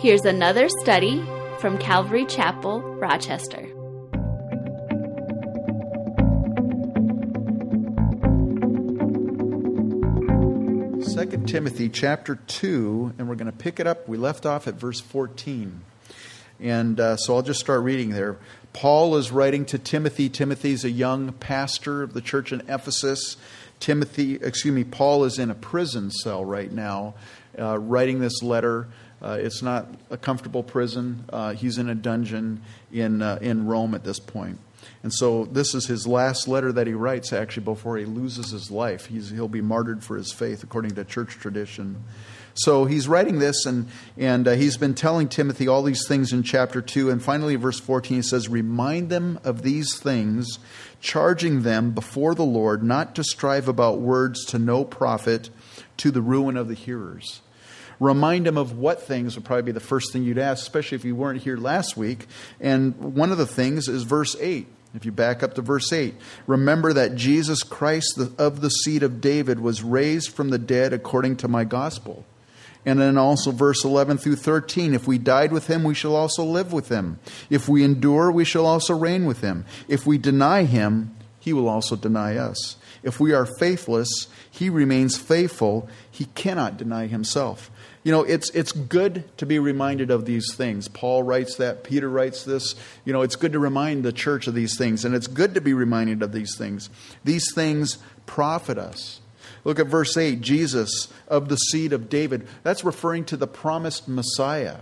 Here's another study from Calvary Chapel, Rochester. Second Timothy chapter 2, and we're going to pick it up. We left off at verse 14. And uh, so I'll just start reading there. Paul is writing to Timothy. Timothy's a young pastor of the church in Ephesus. Timothy, excuse me, Paul is in a prison cell right now, uh, writing this letter. Uh, it's not a comfortable prison. Uh, he's in a dungeon in, uh, in Rome at this point. And so this is his last letter that he writes, actually, before he loses his life. He's, he'll be martyred for his faith, according to church tradition. So he's writing this, and, and uh, he's been telling Timothy all these things in chapter 2. And finally, verse 14, he says, Remind them of these things, charging them before the Lord not to strive about words to no profit, to the ruin of the hearers. Remind them of what things would probably be the first thing you'd ask, especially if you weren't here last week. And one of the things is verse 8. If you back up to verse 8, remember that Jesus Christ of the seed of David was raised from the dead according to my gospel. And then also verse 11 through 13 if we died with him, we shall also live with him. If we endure, we shall also reign with him. If we deny him, he will also deny us. If we are faithless, he remains faithful. He cannot deny himself. You know, it's, it's good to be reminded of these things. Paul writes that, Peter writes this. You know, it's good to remind the church of these things, and it's good to be reminded of these things. These things profit us. Look at verse 8 Jesus of the seed of David. That's referring to the promised Messiah,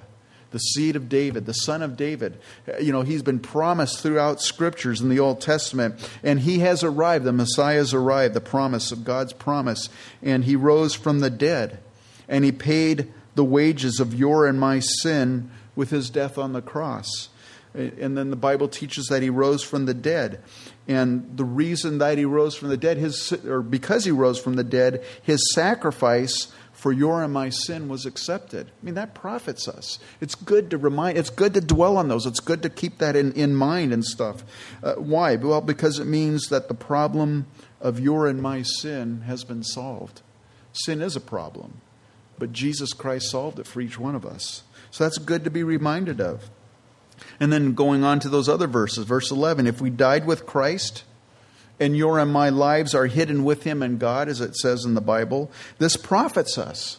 the seed of David, the son of David. You know, he's been promised throughout scriptures in the Old Testament, and he has arrived. The Messiah has arrived, the promise of God's promise, and he rose from the dead and he paid the wages of your and my sin with his death on the cross. And then the Bible teaches that he rose from the dead. And the reason that he rose from the dead, his, or because he rose from the dead, his sacrifice for your and my sin was accepted. I mean, that profits us. It's good to remind, it's good to dwell on those. It's good to keep that in, in mind and stuff. Uh, why? Well, because it means that the problem of your and my sin has been solved. Sin is a problem but Jesus Christ solved it for each one of us. So that's good to be reminded of. And then going on to those other verses, verse 11 if we died with Christ, and your and my lives are hidden with him in God, as it says in the Bible, this profits us.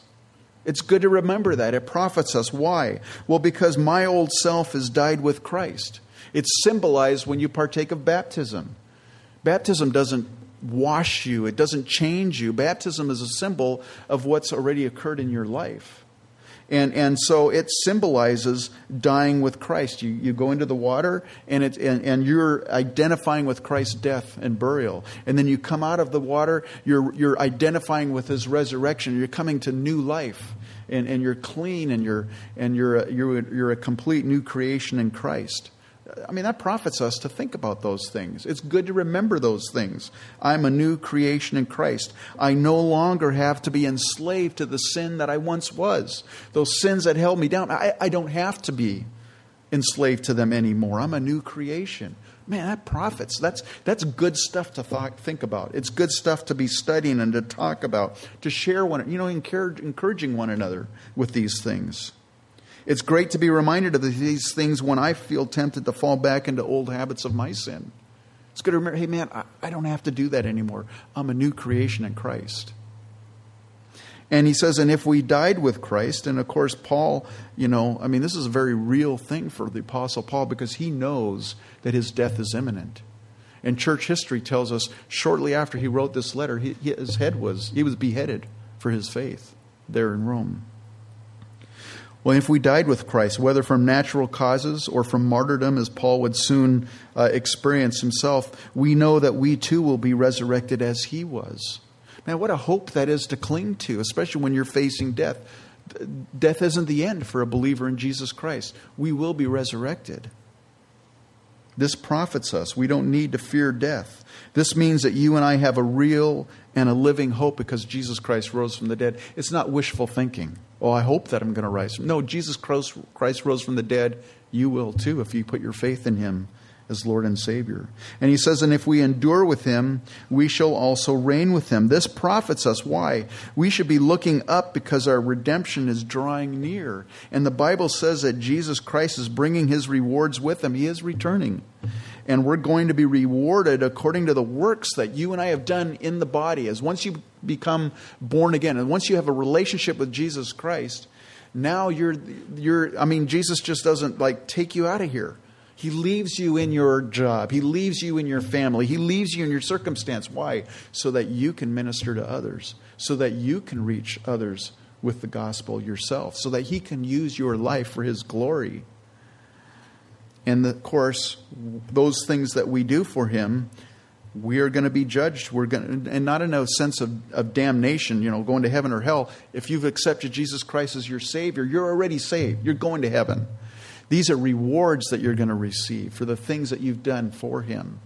It's good to remember that. It profits us. Why? Well, because my old self has died with Christ. It's symbolized when you partake of baptism. Baptism doesn't wash you, it doesn't change you. Baptism is a symbol of what's already occurred in your life. And, and so it symbolizes dying with Christ. You, you go into the water and, it, and, and you're identifying with Christ's death and burial. And then you come out of the water, you're, you're identifying with his resurrection. You're coming to new life. And, and you're clean and, you're, and you're, a, you're, you're a complete new creation in Christ. I mean, that profits us to think about those things. It's good to remember those things. I'm a new creation in Christ. I no longer have to be enslaved to the sin that I once was. Those sins that held me down, I, I don't have to be enslaved to them anymore. I'm a new creation. Man, that profits. That's, that's good stuff to thought, think about. It's good stuff to be studying and to talk about, to share one, you know, encouraging one another with these things. It's great to be reminded of these things when I feel tempted to fall back into old habits of my sin. It's good to remember hey, man, I, I don't have to do that anymore. I'm a new creation in Christ. And he says, and if we died with Christ, and of course, Paul, you know, I mean, this is a very real thing for the Apostle Paul because he knows that his death is imminent. And church history tells us shortly after he wrote this letter, he, his head was, he was beheaded for his faith there in Rome. Well, if we died with Christ, whether from natural causes or from martyrdom, as Paul would soon uh, experience himself, we know that we too will be resurrected as he was. Man, what a hope that is to cling to, especially when you're facing death. Death isn't the end for a believer in Jesus Christ. We will be resurrected. This profits us. We don't need to fear death. This means that you and I have a real and a living hope because Jesus Christ rose from the dead. It's not wishful thinking. Oh, I hope that I'm going to rise. No, Jesus Christ rose from the dead. You will too if you put your faith in him as Lord and Savior. And he says, And if we endure with him, we shall also reign with him. This profits us. Why? We should be looking up because our redemption is drawing near. And the Bible says that Jesus Christ is bringing his rewards with him. He is returning. And we're going to be rewarded according to the works that you and I have done in the body. As once you become born again, and once you have a relationship with Jesus Christ, now you're, you're I mean, Jesus just doesn't like take you out of here he leaves you in your job. He leaves you in your family. He leaves you in your circumstance. Why? So that you can minister to others, so that you can reach others with the gospel yourself, so that He can use your life for His glory. And of course, those things that we do for Him, we are going to be judged. We're going to, and not in a sense of, of damnation, you know, going to heaven or hell. If you've accepted Jesus Christ as your Savior, you're already saved. You're going to heaven. These are rewards that you're going to receive for the things that you've done for Him.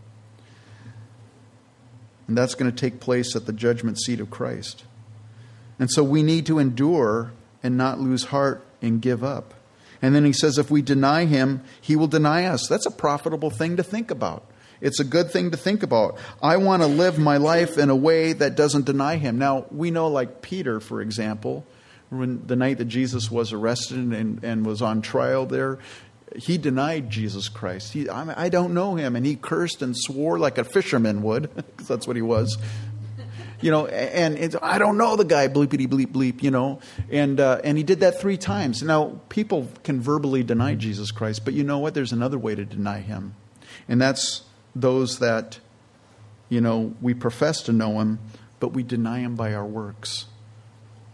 And that's going to take place at the judgment seat of Christ. And so we need to endure and not lose heart and give up. And then he says, if we deny him, he will deny us. That's a profitable thing to think about. It's a good thing to think about. I want to live my life in a way that doesn't deny him. Now, we know, like Peter, for example, when the night that Jesus was arrested and, and was on trial there, he denied Jesus Christ. He, I, I don't know him. And he cursed and swore like a fisherman would, because that's what he was. You know, and, I don't know the guy, bleepity bleep bleep, you know. And, uh, and he did that three times. Now, people can verbally deny Jesus Christ, but you know what? There's another way to deny him. And that's those that, you know, we profess to know him, but we deny him by our works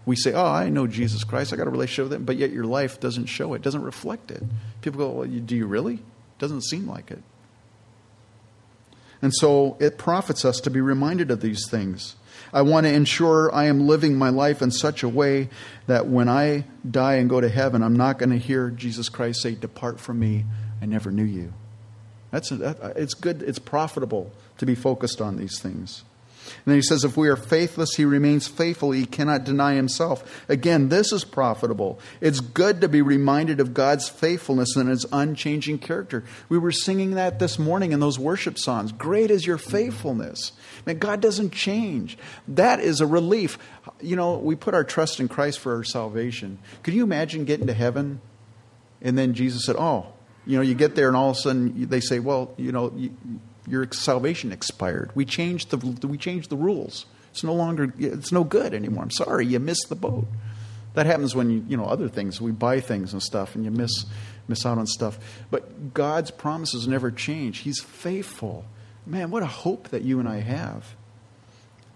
we say, Oh, I know Jesus Christ. I got a relationship with him. But yet your life doesn't show it, doesn't reflect it. People go, well, Do you really? Doesn't seem like it. And so it profits us to be reminded of these things. I want to ensure I am living my life in such a way that when I die and go to heaven, I'm not going to hear Jesus Christ say, Depart from me, I never knew you. That's that, uh, it's good, it's profitable to be focused on these things. And then he says, if we are faithless, he remains faithful. He cannot deny himself. Again, this is profitable. It's good to be reminded of God's faithfulness and his unchanging character. We were singing that this morning in those worship songs. Great is your faithfulness. Man, God doesn't change. That is a relief. You know, we put our trust in Christ for our salvation. Could you imagine getting to heaven and then Jesus said, Oh, you know, you get there and all of a sudden they say, Well, you know, you, your salvation expired. We changed the we changed the rules. It's no longer it's no good anymore. I'm sorry, you missed the boat. That happens when you you know other things. We buy things and stuff, and you miss miss out on stuff. But God's promises never change. He's faithful. Man, what a hope that you and I have.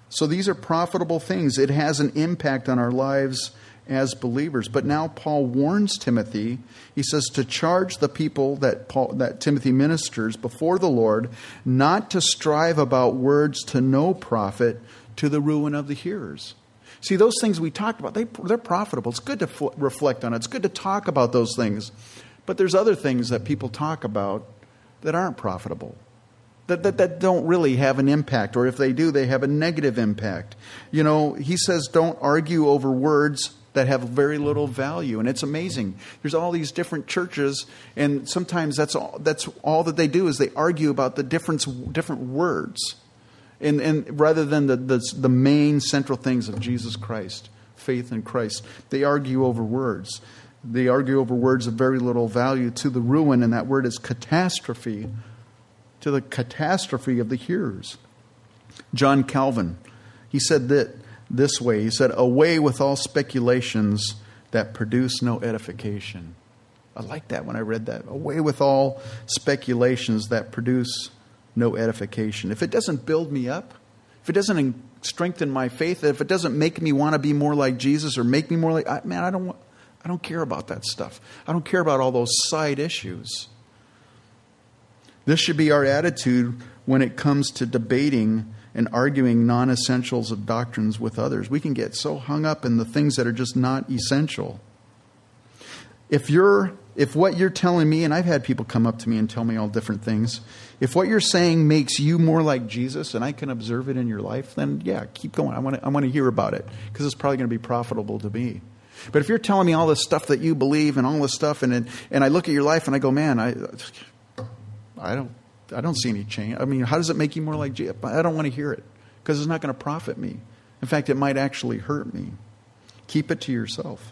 So these are profitable things. It has an impact on our lives as believers. But now Paul warns Timothy. He says to charge the people that Paul, that Timothy ministers before the Lord not to strive about words to no profit to the ruin of the hearers. See, those things we talked about, they, they're profitable. It's good to f- reflect on it. It's good to talk about those things. But there's other things that people talk about that aren't profitable. That, that, that don't really have an impact, or if they do, they have a negative impact. You know, he says don't argue over words that have very little value. And it's amazing. There's all these different churches, and sometimes that's all, that's all that they do is they argue about the different, different words. And, and rather than the, the, the main central things of Jesus Christ, faith in Christ, they argue over words. They argue over words of very little value to the ruin, and that word is catastrophe, to the catastrophe of the hearers. John Calvin, he said that this way. He said, Away with all speculations that produce no edification. I like that when I read that. Away with all speculations that produce no edification. If it doesn't build me up, if it doesn't strengthen my faith, if it doesn't make me want to be more like Jesus or make me more like, I, man, I don't, I don't care about that stuff. I don't care about all those side issues. This should be our attitude when it comes to debating and arguing non essentials of doctrines with others. We can get so hung up in the things that are just not essential. If you're if what you're telling me, and I've had people come up to me and tell me all different things, if what you're saying makes you more like Jesus and I can observe it in your life, then yeah, keep going. I want to, I want to hear about it because it's probably going to be profitable to me. But if you're telling me all this stuff that you believe and all this stuff, and and I look at your life and I go, man, I, I don't, I don't see any change. I mean, how does it make you more like Jesus? I don't want to hear it because it's not going to profit me. In fact, it might actually hurt me. Keep it to yourself.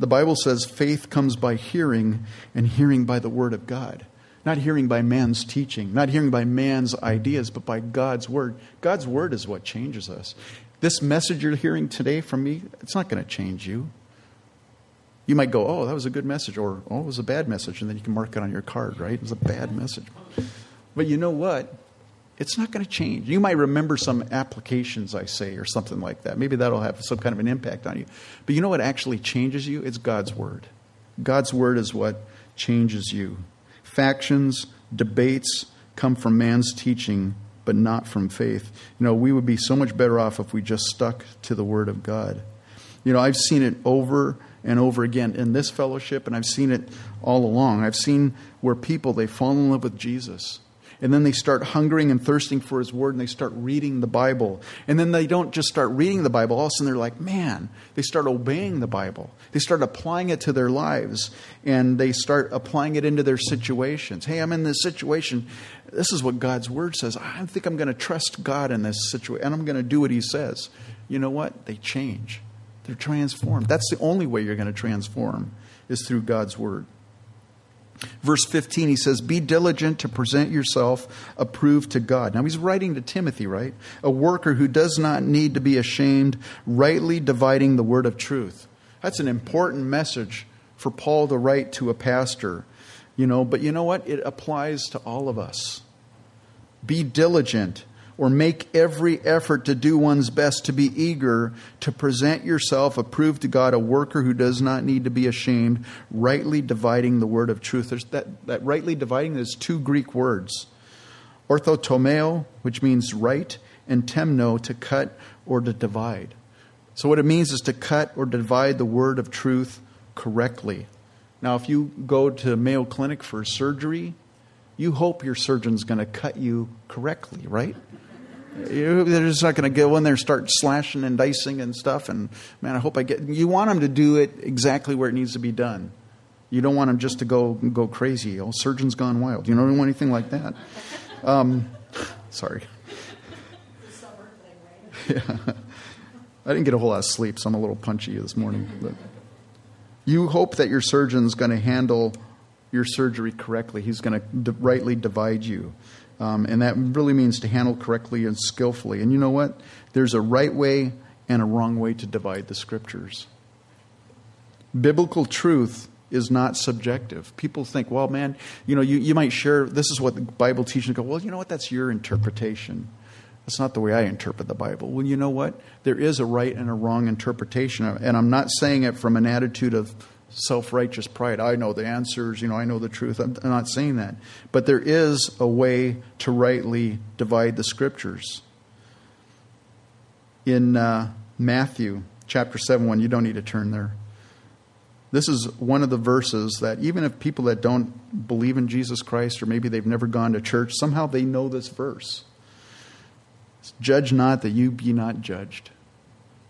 The Bible says faith comes by hearing, and hearing by the Word of God. Not hearing by man's teaching, not hearing by man's ideas, but by God's Word. God's Word is what changes us. This message you're hearing today from me, it's not going to change you. You might go, oh, that was a good message, or oh, it was a bad message, and then you can mark it on your card, right? It was a bad message. But you know what? It's not going to change. You might remember some applications I say or something like that. Maybe that'll have some kind of an impact on you. But you know what actually changes you? It's God's Word. God's Word is what changes you. Factions, debates come from man's teaching, but not from faith. You know, we would be so much better off if we just stuck to the Word of God. You know, I've seen it over and over again in this fellowship, and I've seen it all along. I've seen where people, they fall in love with Jesus. And then they start hungering and thirsting for His Word and they start reading the Bible. And then they don't just start reading the Bible, all of a sudden they're like, man, they start obeying the Bible. They start applying it to their lives and they start applying it into their situations. Hey, I'm in this situation. This is what God's Word says. I think I'm going to trust God in this situation and I'm going to do what He says. You know what? They change. They're transformed. That's the only way you're going to transform is through God's word. Verse 15, he says, Be diligent to present yourself approved to God. Now, he's writing to Timothy, right? A worker who does not need to be ashamed, rightly dividing the word of truth. That's an important message for Paul to write to a pastor, you know, but you know what? It applies to all of us. Be diligent or make every effort to do one's best to be eager to present yourself approved to God, a worker who does not need to be ashamed, rightly dividing the word of truth. There's that, that rightly dividing is two Greek words orthotomeo, which means right, and temno, to cut or to divide. So, what it means is to cut or divide the word of truth correctly. Now, if you go to Mayo Clinic for surgery, you hope your surgeon's going to cut you correctly, right? They're just not going to go in there and start slashing and dicing and stuff. And man, I hope I get. You want them to do it exactly where it needs to be done. You don't want them just to go go crazy. Oh, surgeon's gone wild. You don't want anything like that. Um, sorry. Yeah. I didn't get a whole lot of sleep, so I'm a little punchy this morning. But you hope that your surgeon's going to handle your surgery correctly. He's going to rightly divide you. Um, and that really means to handle correctly and skillfully. And you know what? There's a right way and a wrong way to divide the scriptures. Biblical truth is not subjective. People think, well, man, you know, you, you might share, this is what the Bible teaches, and go, well, you know what? That's your interpretation. That's not the way I interpret the Bible. Well, you know what? There is a right and a wrong interpretation. And I'm not saying it from an attitude of self righteous pride. I know the answers, you know, I know the truth. I'm, not saying that. But there is a way to rightly divide the scriptures. In uh, Matthew chapter 7 1, you don't need to turn there. This is one of the verses that even if people that don't believe in Jesus Christ or maybe they've never gone to church, somehow they know this verse. Judge not that you be not judged.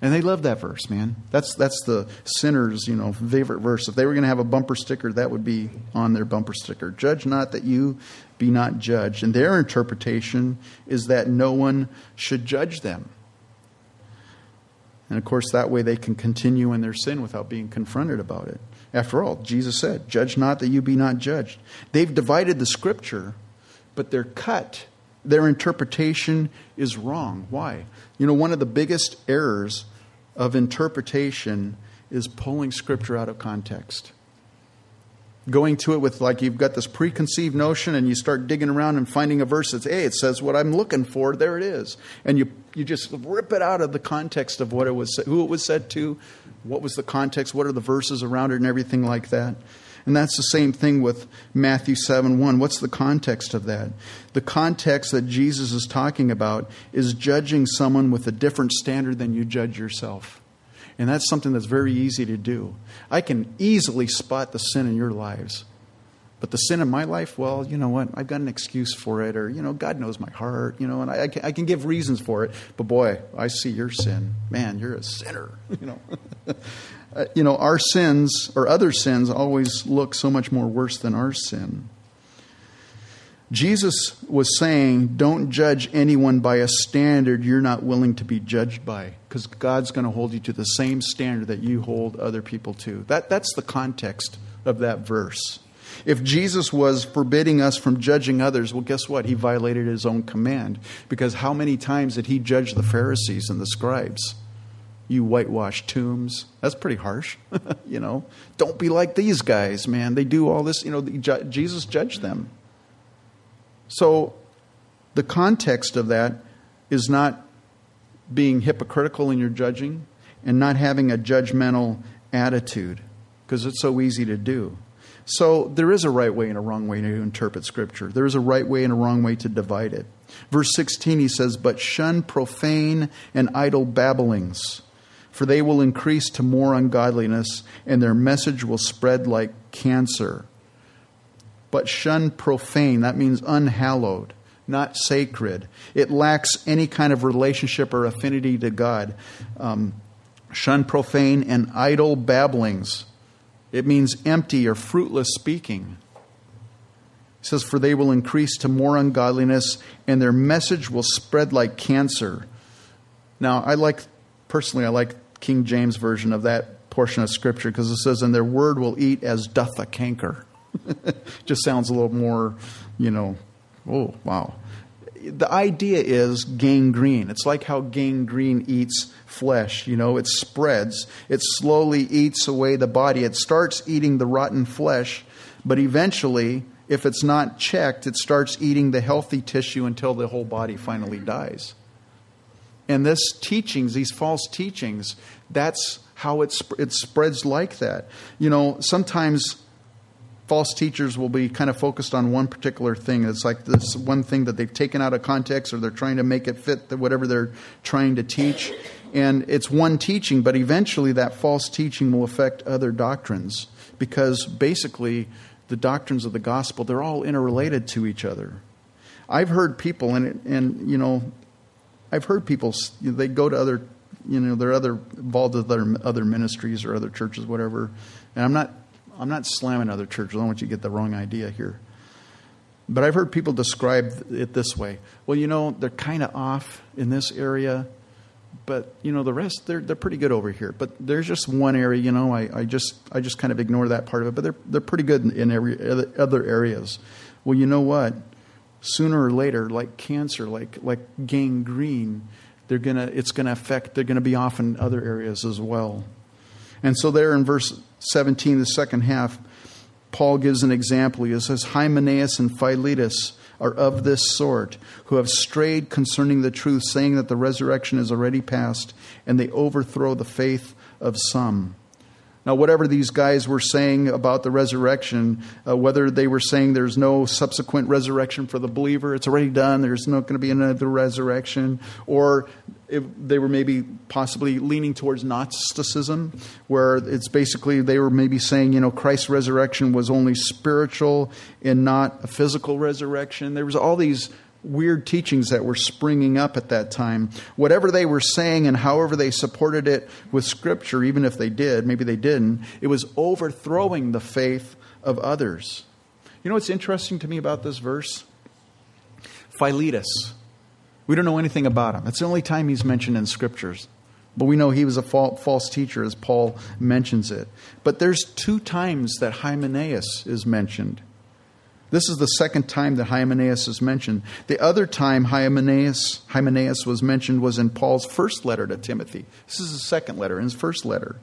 And they love that verse, man. That's that's the sinner's, you know, favorite verse. If they were going to have a bumper sticker, that would be on their bumper sticker. Judge not that you be not judged. And their interpretation is that no one should judge them. And of course, that way they can continue in their sin without being confronted about it. After all, Jesus said, Judge not that you be not judged. They've divided the scripture, but they're cut. Their interpretation is wrong. Why? You know, one of the biggest errors of interpretation is pulling scripture out of context. Going to it with like you've got this preconceived notion and you start digging around and finding a verse that's, hey, it says what I'm looking for, there it is. And you, you just rip it out of the context of what it was, who it was said to, what was the context, what are the verses around it, and everything like that. And that's the same thing with Matthew 7 1. What's the context of that? The context that Jesus is talking about is judging someone with a different standard than you judge yourself. And that's something that's very easy to do. I can easily spot the sin in your lives. But the sin in my life, well, you know what? I've got an excuse for it, or, you know, God knows my heart, you know, and I, I, can, I can give reasons for it. But boy, I see your sin. Man, you're a sinner, you know. uh, you know, our sins or other sins always look so much more worse than our sin. Jesus was saying, don't judge anyone by a standard you're not willing to be judged by, because God's going to hold you to the same standard that you hold other people to. That, that's the context of that verse. If Jesus was forbidding us from judging others, well, guess what? He violated his own command. Because how many times did he judge the Pharisees and the scribes? You whitewashed tombs. That's pretty harsh. you know, don't be like these guys, man. They do all this. You know, Jesus judged them. So the context of that is not being hypocritical in your judging and not having a judgmental attitude because it's so easy to do. So there is a right way and a wrong way to interpret Scripture. There is a right way and a wrong way to divide it. Verse 16, he says, But shun profane and idle babblings, for they will increase to more ungodliness, and their message will spread like cancer but shun profane. That means unhallowed, not sacred. It lacks any kind of relationship or affinity to God. Um, shun profane and idle babblings. It means empty or fruitless speaking. It says, For they will increase to more ungodliness, and their message will spread like cancer. Now, I like, personally, I like King James Version of that portion of Scripture because it says, And their word will eat as doth a canker. Just sounds a little more, you know, oh, wow. The idea is gangrene. It's like how gangrene eats flesh. You know, it spreads, it slowly eats away the body. It starts eating the rotten flesh, but eventually, if it's not checked, it starts eating the healthy tissue until the whole body finally dies. And this teachings, these false teachings, that's how it, sp- it spreads like that. You know, sometimes false teachers will be kind of focused on one particular thing. It's like this one thing that they've taken out of context or they're trying to make it fit whatever they're trying to teach. And it's one teaching, but eventually that false teaching will affect other doctrines because basically the doctrines of the gospel, they're all interrelated to each other. I've heard people, and, and you know, I've heard people, they go to other, you know, they're other, involved with other, other ministries or other churches, whatever. And I'm not I'm not slamming other churches. I don't want you to get the wrong idea here. But I've heard people describe it this way. Well, you know, they're kind of off in this area, but you know, the rest they're they're pretty good over here. But there's just one area, you know, I, I just I just kind of ignore that part of it. But they're they're pretty good in, in every other areas. Well, you know what? Sooner or later, like cancer, like like gangrene, they're gonna it's gonna affect. They're gonna be off in other areas as well. And so there in verse 17, the second half, Paul gives an example. He says, Hymenaeus and Philetus are of this sort, who have strayed concerning the truth, saying that the resurrection is already past, and they overthrow the faith of some. Now, whatever these guys were saying about the resurrection, uh, whether they were saying there's no subsequent resurrection for the believer, it's already done, there's not going to be another resurrection, or they were maybe possibly leaning towards Gnosticism, where it's basically they were maybe saying, you know, Christ's resurrection was only spiritual and not a physical resurrection. There was all these weird teachings that were springing up at that time. Whatever they were saying and however they supported it with Scripture, even if they did, maybe they didn't, it was overthrowing the faith of others. You know what's interesting to me about this verse? Philetus. We don't know anything about him. It's the only time he's mentioned in Scriptures. But we know he was a false teacher, as Paul mentions it. But there's two times that Hymenaeus is mentioned. This is the second time that Hymenaeus is mentioned. The other time Hymenaeus, Hymenaeus was mentioned was in Paul's first letter to Timothy. This is his second letter, in his first letter.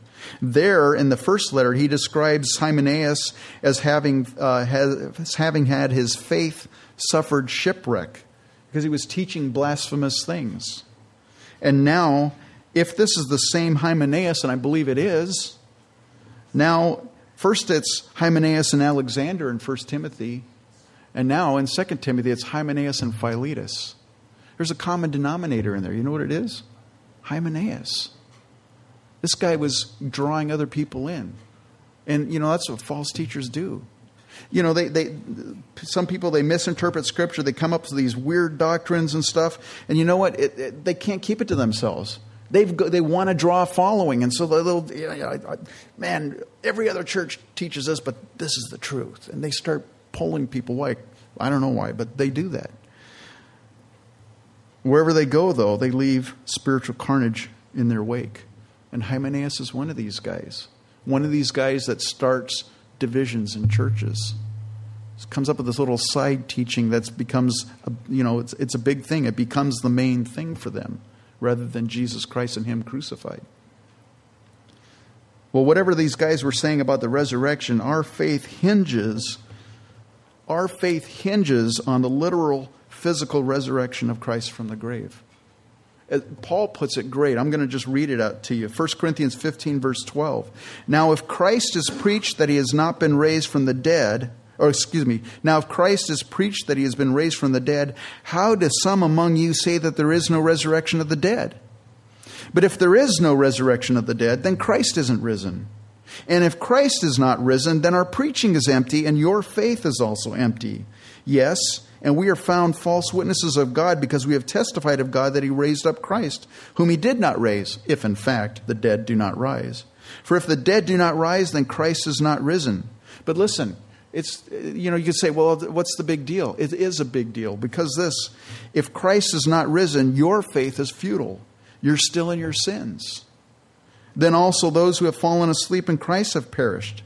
There, in the first letter, he describes Hymenaeus as having, uh, has, having had his faith suffered shipwreck because he was teaching blasphemous things. And now, if this is the same Hymenaeus, and I believe it is, now, first it's Hymenaeus and Alexander in 1 Timothy. And now in 2 Timothy, it's Hymenaeus and Philetus. There's a common denominator in there. You know what it is? Hymenaeus. This guy was drawing other people in. And, you know, that's what false teachers do. You know, they, they, some people, they misinterpret Scripture. They come up with these weird doctrines and stuff. And you know what? It, it, they can't keep it to themselves. They've they want to draw a following. And so they'll, you know, man, every other church teaches this, but this is the truth. And they start pulling people away. I don't know why, but they do that. Wherever they go, though, they leave spiritual carnage in their wake. And Hymenaeus is one of these guys. One of these guys that starts divisions in churches. comes up with this little side teaching that becomes, a, you know, it's, it's a big thing. It becomes the main thing for them rather than Jesus Christ and Him crucified. Well, whatever these guys were saying about the resurrection, our faith hinges, our faith hinges on the literal physical resurrection of Christ from the grave. Uh, Paul puts it great. I'm going to just read it out to you. 1 Corinthians 15, verse 12. Now, if Christ is preached that he has not been raised from the dead, or excuse me, now if Christ is preached that he has been raised from the dead, how do some among you say that there is no resurrection of the dead? But if there is no resurrection of the dead, then Christ isn't risen. And if Christ is not risen, then our preaching is empty and your faith is also empty. Yes, and we are found false witnesses of God because we have testified of God that he raised up Christ, whom he did not raise, if in fact the dead do not rise. For if the dead do not rise, then Christ is not risen. But listen, it's you know you could say well what's the big deal it is a big deal because this if christ is not risen your faith is futile you're still in your sins then also those who have fallen asleep in christ have perished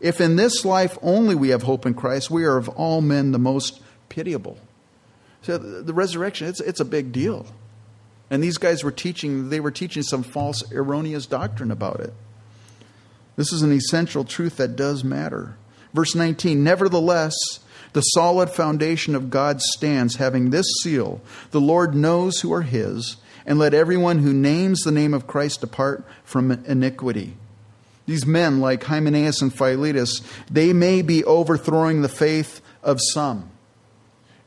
if in this life only we have hope in christ we are of all men the most pitiable. So the resurrection, it's, it's a big deal. And these guys were teaching, they were teaching some false, erroneous doctrine about it. This is an essential truth that does matter. Verse 19 Nevertheless, the solid foundation of God stands, having this seal The Lord knows who are his, and let everyone who names the name of Christ depart from iniquity. These men, like Hymenaeus and Philetus, they may be overthrowing the faith of some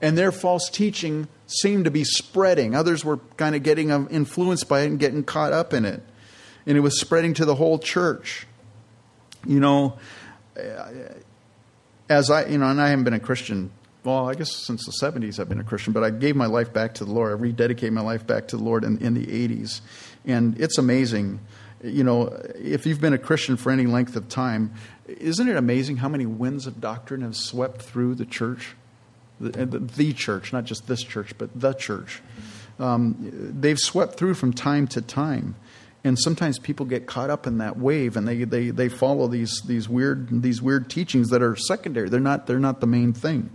and their false teaching seemed to be spreading. Others were kind of getting um, influenced by it and getting caught up in it. And it was spreading to the whole church. You know, as I, you know, and I haven't been a Christian, well, I guess since the 70s I've been a Christian, but I gave my life back to the Lord. I rededicated my life back to the Lord in, in the 80s. And it's amazing. You know, if you've been a Christian for any length of time, isn't it amazing how many winds of doctrine have swept through the church? the, the church, not just this church, but the church. Um, they've swept through from time to time. And sometimes people get caught up in that wave and they, they, they follow these, these, weird, these weird teachings that are secondary. They're not, they're not the main thing.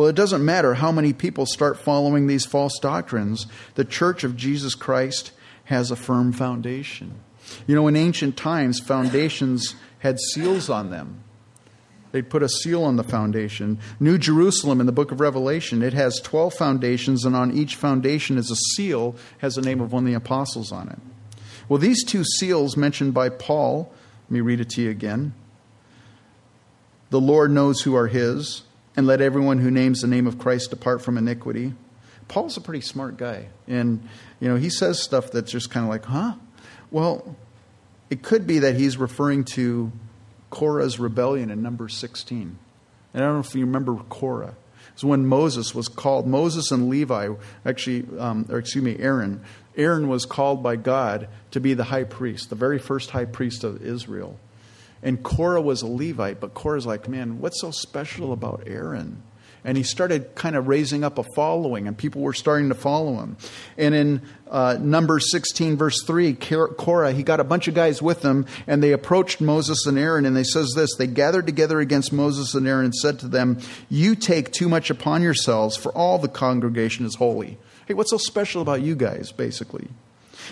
Well, it doesn't matter how many people start following these false doctrines, the church of Jesus Christ has a firm foundation. You know, in ancient times, foundations had seals on them. They'd put a seal on the foundation. New Jerusalem in the book of Revelation, it has 12 foundations, and on each foundation is a seal, has the name of one of the apostles on it. Well, these two seals mentioned by Paul, let me read it to you again. The Lord knows who are his, and let everyone who names the name of Christ depart from iniquity. Paul's a pretty smart guy, and you know, he says stuff that's just kind of like, huh? Well, it could be that he's referring to Korah's rebellion in number 16. And I don't know if you remember Korah. It's when Moses was called. Moses and Levi, actually, um, or excuse me, Aaron. Aaron was called by God to be the high priest, the very first high priest of Israel. And Korah was a Levite, but Korah's like, man, what's so special about Aaron? and he started kind of raising up a following, and people were starting to follow him. And in uh, Numbers 16, verse 3, Korah, he got a bunch of guys with him, and they approached Moses and Aaron, and they says this, they gathered together against Moses and Aaron and said to them, You take too much upon yourselves, for all the congregation is holy. Hey, what's so special about you guys, basically?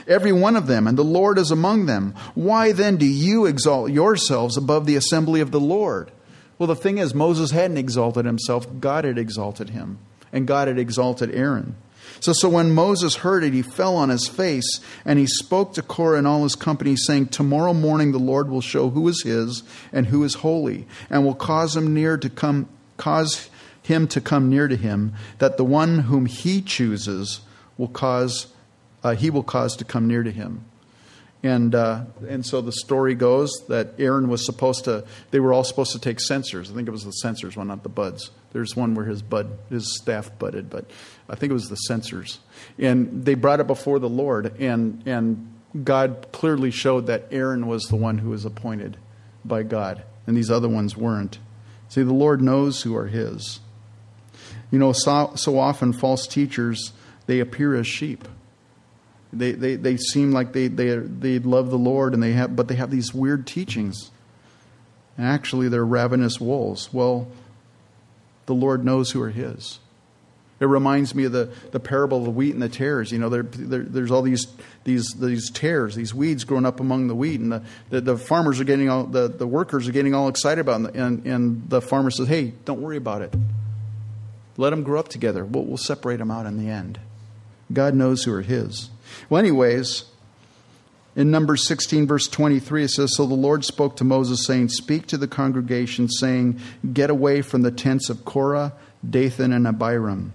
Every one of them, and the Lord is among them. Why then do you exalt yourselves above the assembly of the Lord? Well, the thing is, Moses hadn't exalted himself, God had exalted him, and God had exalted Aaron. So, so when Moses heard it, he fell on his face, and he spoke to Korah and all his company, saying, Tomorrow morning the Lord will show who is his and who is holy, and will cause him near to come cause him to come near to him, that the one whom he chooses will cause uh, he will cause to come near to him. And, uh, and so the story goes that Aaron was supposed to, they were all supposed to take censers. I think it was the censers one, not the buds. There's one where his bud, his staff budded, but I think it was the censers. And they brought it before the Lord, and, and God clearly showed that Aaron was the one who was appointed by God, and these other ones weren't. See, the Lord knows who are his. You know, so, so often false teachers, they appear as sheep. They, they, they seem like they, they, they love the Lord, and they have, but they have these weird teachings. And actually, they're ravenous wolves. Well, the Lord knows who are His. It reminds me of the, the parable of the wheat and the tares. You know, there, there, there's all these, these, these tares, these weeds growing up among the wheat, and the, the, the farmers are getting all, the, the workers are getting all excited about it. And, and the farmer says, hey, don't worry about it. Let them grow up together. We'll, we'll separate them out in the end. God knows who are His. Well, anyways, in Numbers 16, verse 23, it says So the Lord spoke to Moses, saying, Speak to the congregation, saying, Get away from the tents of Korah, Dathan, and Abiram.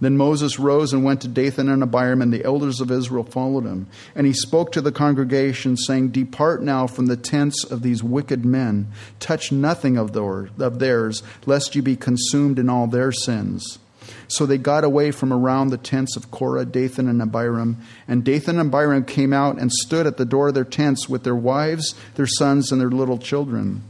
Then Moses rose and went to Dathan and Abiram, and the elders of Israel followed him. And he spoke to the congregation, saying, Depart now from the tents of these wicked men. Touch nothing of theirs, lest you be consumed in all their sins. So they got away from around the tents of Korah, Dathan, and Abiram. And Dathan and Abiram came out and stood at the door of their tents with their wives, their sons, and their little children.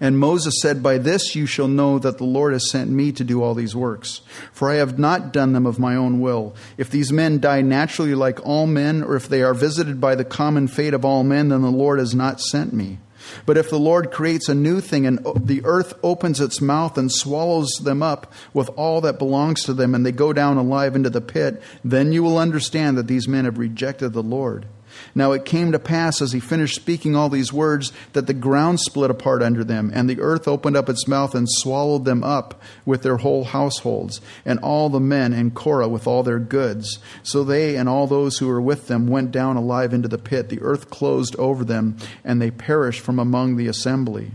And Moses said, By this you shall know that the Lord has sent me to do all these works. For I have not done them of my own will. If these men die naturally like all men, or if they are visited by the common fate of all men, then the Lord has not sent me. But if the Lord creates a new thing and the earth opens its mouth and swallows them up with all that belongs to them, and they go down alive into the pit, then you will understand that these men have rejected the Lord. Now it came to pass as he finished speaking all these words that the ground split apart under them, and the earth opened up its mouth and swallowed them up with their whole households, and all the men and Korah with all their goods. So they and all those who were with them went down alive into the pit. The earth closed over them, and they perished from among the assembly.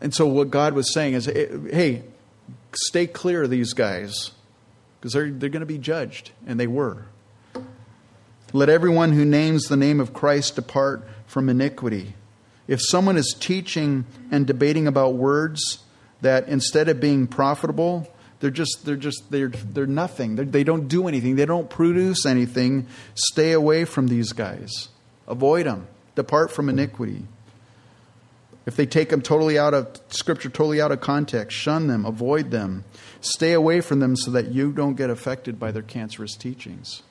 And so what God was saying is, hey, stay clear of these guys because they're, they're going to be judged. And they were. Let everyone who names the name of Christ depart from iniquity. If someone is teaching and debating about words that instead of being profitable, they're just they're just they're they're nothing. They're, they do not do anything. They don't produce anything. Stay away from these guys. Avoid them. Depart from iniquity. If they take them totally out of scripture, totally out of context, shun them, avoid them. Stay away from them so that you don't get affected by their cancerous teachings.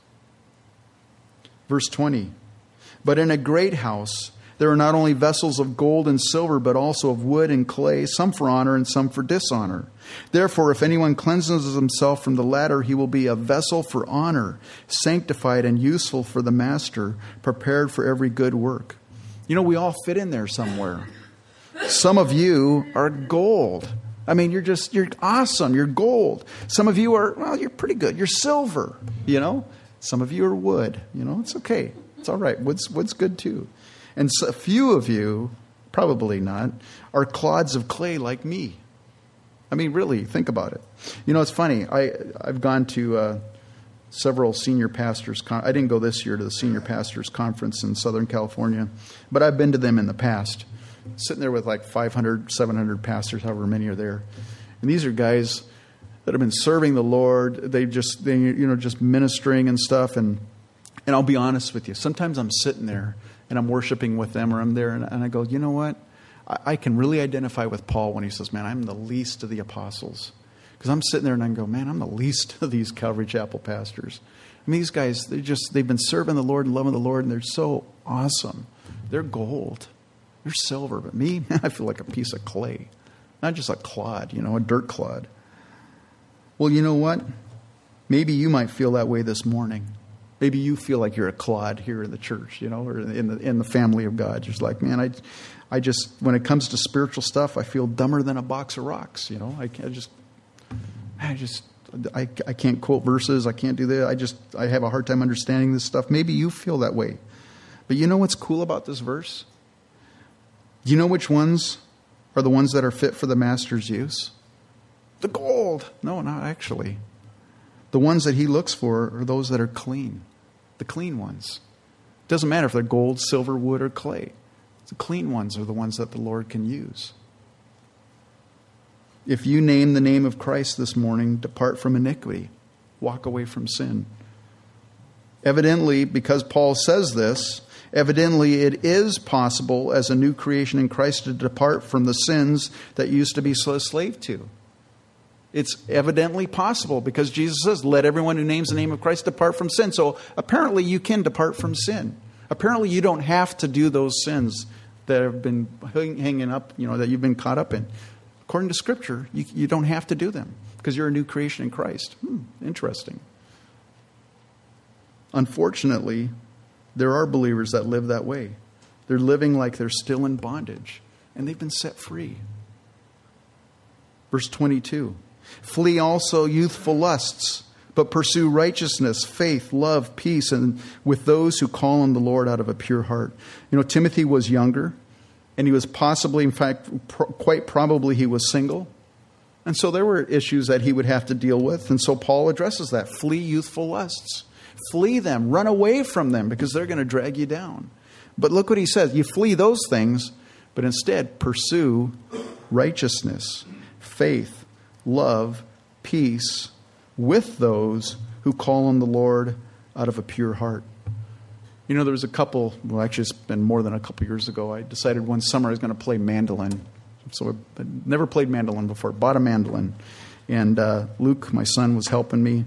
Verse 20 But in a great house there are not only vessels of gold and silver, but also of wood and clay, some for honor and some for dishonor. Therefore, if anyone cleanses himself from the latter, he will be a vessel for honor, sanctified and useful for the master, prepared for every good work. You know, we all fit in there somewhere. Some of you are gold. I mean, you're just, you're awesome. You're gold. Some of you are, well, you're pretty good. You're silver, you know? Some of you are wood. You know, it's okay. It's all right. Wood's, wood's good too. And so a few of you, probably not, are clods of clay like me. I mean, really, think about it. You know, it's funny. I, I've gone to uh, several senior pastors. Con- I didn't go this year to the senior pastors conference in Southern California, but I've been to them in the past. Sitting there with like 500, 700 pastors, however many are there. And these are guys that have been serving the Lord. They just, they, you know, just ministering and stuff. And, and I'll be honest with you. Sometimes I'm sitting there and I'm worshiping with them or I'm there and, and I go, you know what? I, I, can really identify with Paul when he says, man, I'm the least of the apostles. Because I'm sitting there and I go, man, I'm the least of these Calvary Chapel pastors. I mean, these guys, they just, they've been serving the Lord and loving the Lord and they're so awesome. They're gold. They're silver. But me, I feel like a piece of clay. Not just a clod, you know, a dirt clod. Well, you know what? Maybe you might feel that way this morning. Maybe you feel like you're a clod here in the church, you know, or in the, in the family of God. Just like, man, I, I just, when it comes to spiritual stuff, I feel dumber than a box of rocks, you know. I, I just, I just, I, I can't quote verses. I can't do that. I just, I have a hard time understanding this stuff. Maybe you feel that way. But you know what's cool about this verse? You know which ones are the ones that are fit for the master's use? The gold. No, not actually. The ones that he looks for are those that are clean, the clean ones. It doesn't matter if they're gold, silver, wood, or clay. The clean ones are the ones that the Lord can use. If you name the name of Christ this morning, depart from iniquity, walk away from sin. Evidently, because Paul says this, evidently it is possible as a new creation in Christ to depart from the sins that used to be so slave to. It's evidently possible because Jesus says, Let everyone who names the name of Christ depart from sin. So apparently you can depart from sin. Apparently you don't have to do those sins that have been hanging up, you know, that you've been caught up in. According to Scripture, you, you don't have to do them because you're a new creation in Christ. Hmm, interesting. Unfortunately, there are believers that live that way. They're living like they're still in bondage, and they've been set free. Verse 22 Flee also youthful lusts, but pursue righteousness, faith, love, peace, and with those who call on the Lord out of a pure heart. You know, Timothy was younger, and he was possibly, in fact, quite probably, he was single. And so there were issues that he would have to deal with. And so Paul addresses that flee youthful lusts. Flee them, run away from them because they're going to drag you down. But look what he says you flee those things, but instead pursue righteousness, faith, love, peace with those who call on the Lord out of a pure heart. You know, there was a couple, well, actually, it's been more than a couple years ago. I decided one summer I was going to play mandolin. So I never played mandolin before, bought a mandolin. And uh, Luke, my son, was helping me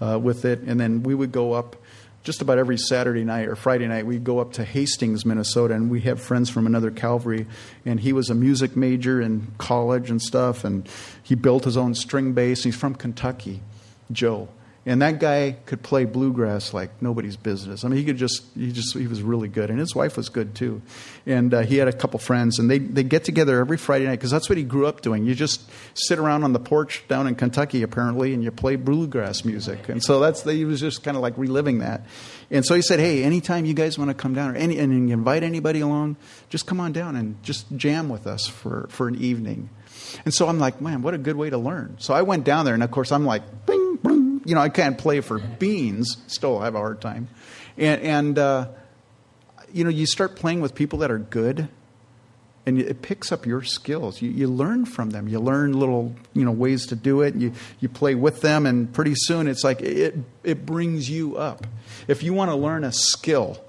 uh, with it. And then we would go up just about every Saturday night or Friday night, we'd go up to Hastings, Minnesota, and we have friends from another Calvary. And he was a music major in college and stuff, and he built his own string bass. He's from Kentucky, Joe. And that guy could play bluegrass like nobody's business. I mean, he could just, he just, he was really good. And his wife was good too. And uh, he had a couple friends, and they, they get together every Friday night because that's what he grew up doing. You just sit around on the porch down in Kentucky, apparently, and you play bluegrass music. And so that's, he was just kind of like reliving that. And so he said, hey, anytime you guys want to come down or any, and invite anybody along, just come on down and just jam with us for, for an evening. And so I'm like, man, what a good way to learn. So I went down there, and of course, I'm like, bing, you know, I can't play for beans. Still have a hard time. And, and uh, you know, you start playing with people that are good, and it picks up your skills. You, you learn from them. You learn little, you know, ways to do it. You, you play with them, and pretty soon it's like it, it brings you up. If you want to learn a skill,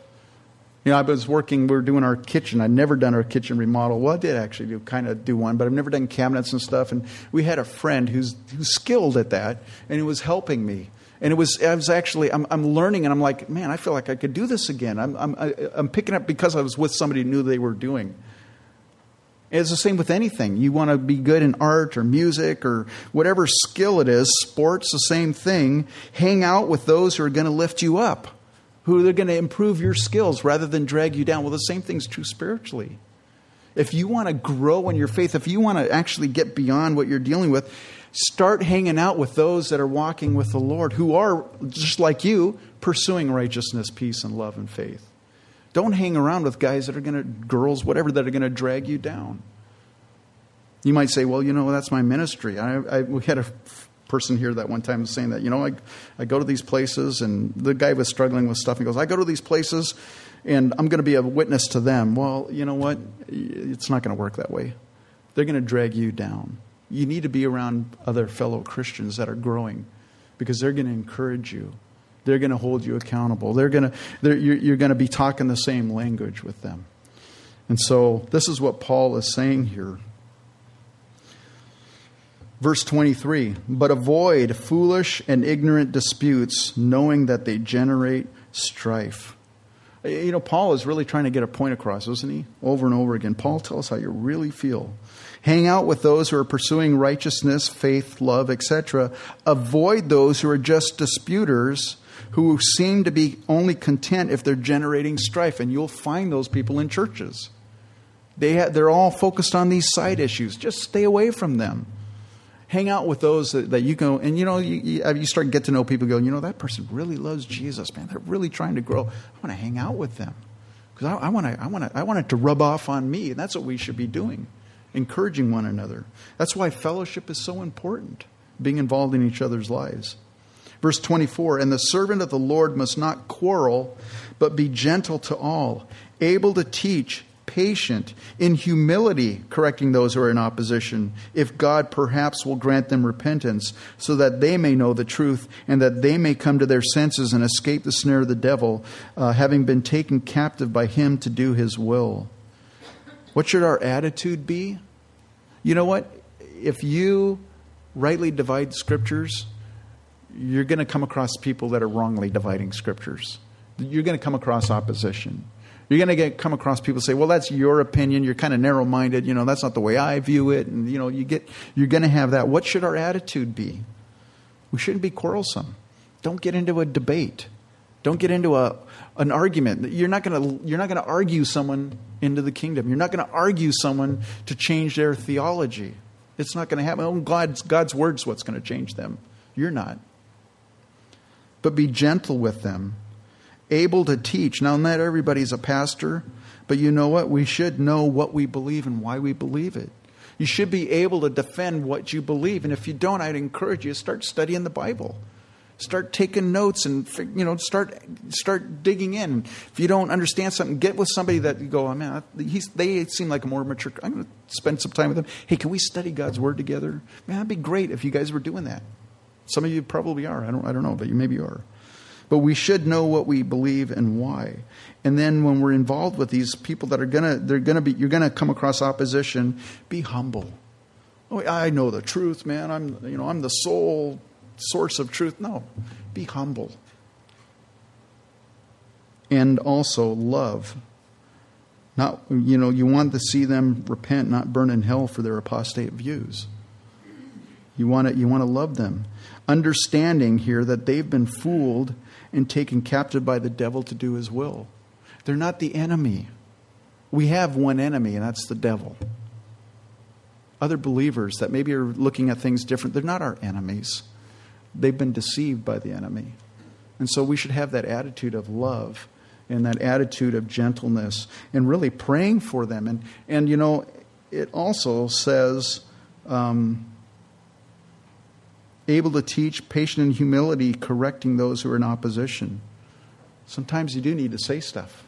you know, I was working, we were doing our kitchen. I'd never done our kitchen remodel. Well, I did actually do kind of do one, but I've never done cabinets and stuff. And we had a friend who's, who's skilled at that, and he was helping me. And it was, I was actually, I'm, I'm learning, and I'm like, man, I feel like I could do this again. I'm, I'm, I'm picking up because I was with somebody who knew they were doing. It's the same with anything. You want to be good in art or music or whatever skill it is, sports, the same thing. Hang out with those who are going to lift you up who are going to improve your skills rather than drag you down. Well, the same thing's true spiritually. If you want to grow in your faith, if you want to actually get beyond what you're dealing with, start hanging out with those that are walking with the Lord, who are, just like you, pursuing righteousness, peace, and love and faith. Don't hang around with guys that are going to, girls, whatever, that are going to drag you down. You might say, well, you know, that's my ministry. I, I, we had a person here that one time was saying that, you know, I, I go to these places, and the guy was struggling with stuff. He goes, I go to these places, and I'm going to be a witness to them. Well, you know what? It's not going to work that way. They're going to drag you down. You need to be around other fellow Christians that are growing because they're going to encourage you. They're going to hold you accountable. They're going to, they're, you're, you're going to be talking the same language with them. And so, this is what Paul is saying here. Verse 23 But avoid foolish and ignorant disputes, knowing that they generate strife. You know, Paul is really trying to get a point across, isn't he? Over and over again. Paul, tell us how you really feel. Hang out with those who are pursuing righteousness, faith, love, etc. Avoid those who are just disputers, who seem to be only content if they're generating strife. And you'll find those people in churches. They ha- they're all focused on these side issues. Just stay away from them hang out with those that, that you go and you know you, you, start to get to know people go you know that person really loves jesus man. They're really trying to grow. I want to hang out with them. Because I, I want to I want to I want it to rub off on me and that's what we should be doing encouraging one another. That's why fellowship is so important being involved in each other's lives. Verse 24 and the servant of the lord must not quarrel but be gentle to all able to teach patient, in humility, correcting those who are in opposition, if God perhaps will grant them repentance, so that they may know the truth and that they may come to their senses and escape the snare of the devil, uh, having been taken captive by him to do his will. What should our attitude be? You know what? If you rightly divide scriptures, you're going to come across people that are wrongly dividing scriptures. You're going to come across opposition. You're going to get come across people say, "Well, that's your opinion. You're kind of narrow-minded. You know, that's not the way I view it." And you know, you get you're going to have that. What should our attitude be? We shouldn't be quarrelsome. Don't get into a debate. Don't get into a an argument. You're not going to you're not going to argue someone into the kingdom. You're not going to argue someone to change their theology. It's not going to happen. Oh, God's God's word's what's going to change them. You're not. But be gentle with them able to teach. Now, not everybody's a pastor, but you know what? We should know what we believe and why we believe it. You should be able to defend what you believe. And if you don't, I'd encourage you to start studying the Bible. Start taking notes and you know start start digging in. If you don't understand something, get with somebody that you go, oh man, he's, they seem like a more mature. I'm going to spend some time with them. Hey, can we study God's word together? Man, that'd be great if you guys were doing that. Some of you probably are. I don't I don't know, but you maybe are. But we should know what we believe and why. And then when we're involved with these people that are gonna, they're gonna be, you're gonna come across opposition. Be humble. Oh, I know the truth, man. I'm, you know, I'm the sole source of truth. No, be humble. And also love. Not, you know, you want to see them repent, not burn in hell for their apostate views. You want to, you want to love them. Understanding here that they've been fooled and taken captive by the devil to do his will. They're not the enemy. We have one enemy, and that's the devil. Other believers that maybe are looking at things different, they're not our enemies. They've been deceived by the enemy. And so we should have that attitude of love and that attitude of gentleness and really praying for them. And, and you know, it also says, um, able to teach, patient in humility, correcting those who are in opposition. Sometimes you do need to say stuff.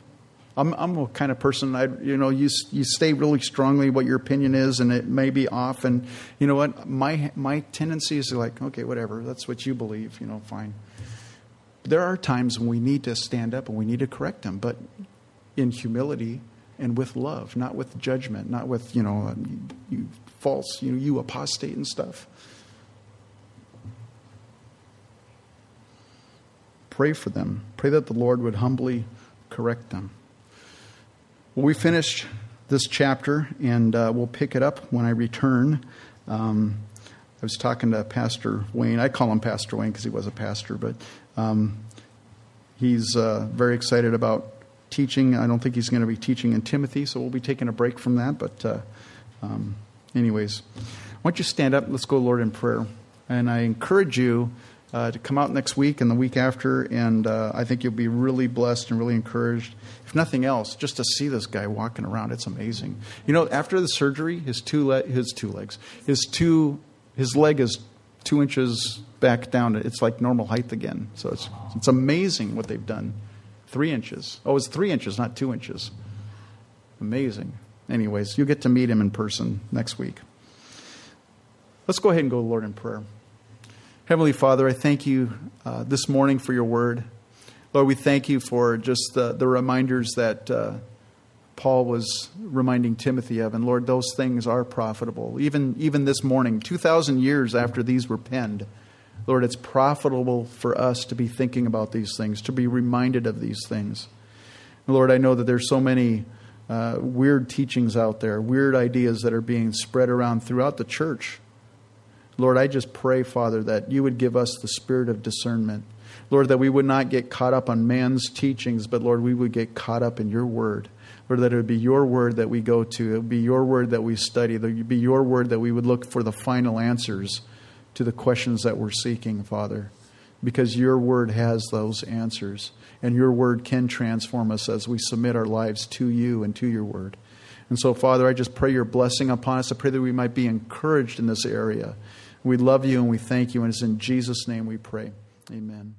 I'm, I'm a kind of person, I, you know, you, you stay really strongly what your opinion is, and it may be off. And you know what? My, my tendency is like, okay, whatever, that's what you believe, you know, fine. There are times when we need to stand up and we need to correct them, but in humility and with love, not with judgment, not with, you know, um, you, you false, you, you apostate and stuff. Pray for them. Pray that the Lord would humbly correct them. Well, we finished this chapter, and uh, we'll pick it up when I return. Um, I was talking to Pastor Wayne. I call him Pastor Wayne because he was a pastor, but um, he's uh, very excited about teaching. I don't think he's going to be teaching in Timothy, so we'll be taking a break from that. But, uh, um, anyways, why don't you stand up? Let's go, Lord, in prayer. And I encourage you uh, to come out next week and the week after, and uh, I think you'll be really blessed and really encouraged. If nothing else, just to see this guy walking around, it's amazing. You know, after the surgery, his two le- his two legs, his two his leg is two inches back down. It's like normal height again. So it's it's amazing what they've done. Three inches. Oh, it's three inches, not two inches. Amazing. Anyways, you'll get to meet him in person next week. Let's go ahead and go, Lord, in prayer. Heavenly Father, I thank you uh, this morning for your word. Lord, we thank you for just the, the reminders that uh, Paul was reminding Timothy of. And Lord, those things are profitable. Even, even this morning, 2,000 years after these were penned, Lord, it's profitable for us to be thinking about these things, to be reminded of these things. Lord, I know that there's so many uh, weird teachings out there, weird ideas that are being spread around throughout the church Lord, I just pray, Father, that you would give us the spirit of discernment. Lord, that we would not get caught up on man's teachings, but Lord, we would get caught up in your word. Lord, that it would be your word that we go to. It would be your word that we study. It would be your word that we would look for the final answers to the questions that we're seeking, Father. Because your word has those answers. And your word can transform us as we submit our lives to you and to your word. And so, Father, I just pray your blessing upon us. I pray that we might be encouraged in this area. We love you and we thank you, and it's in Jesus' name we pray. Amen.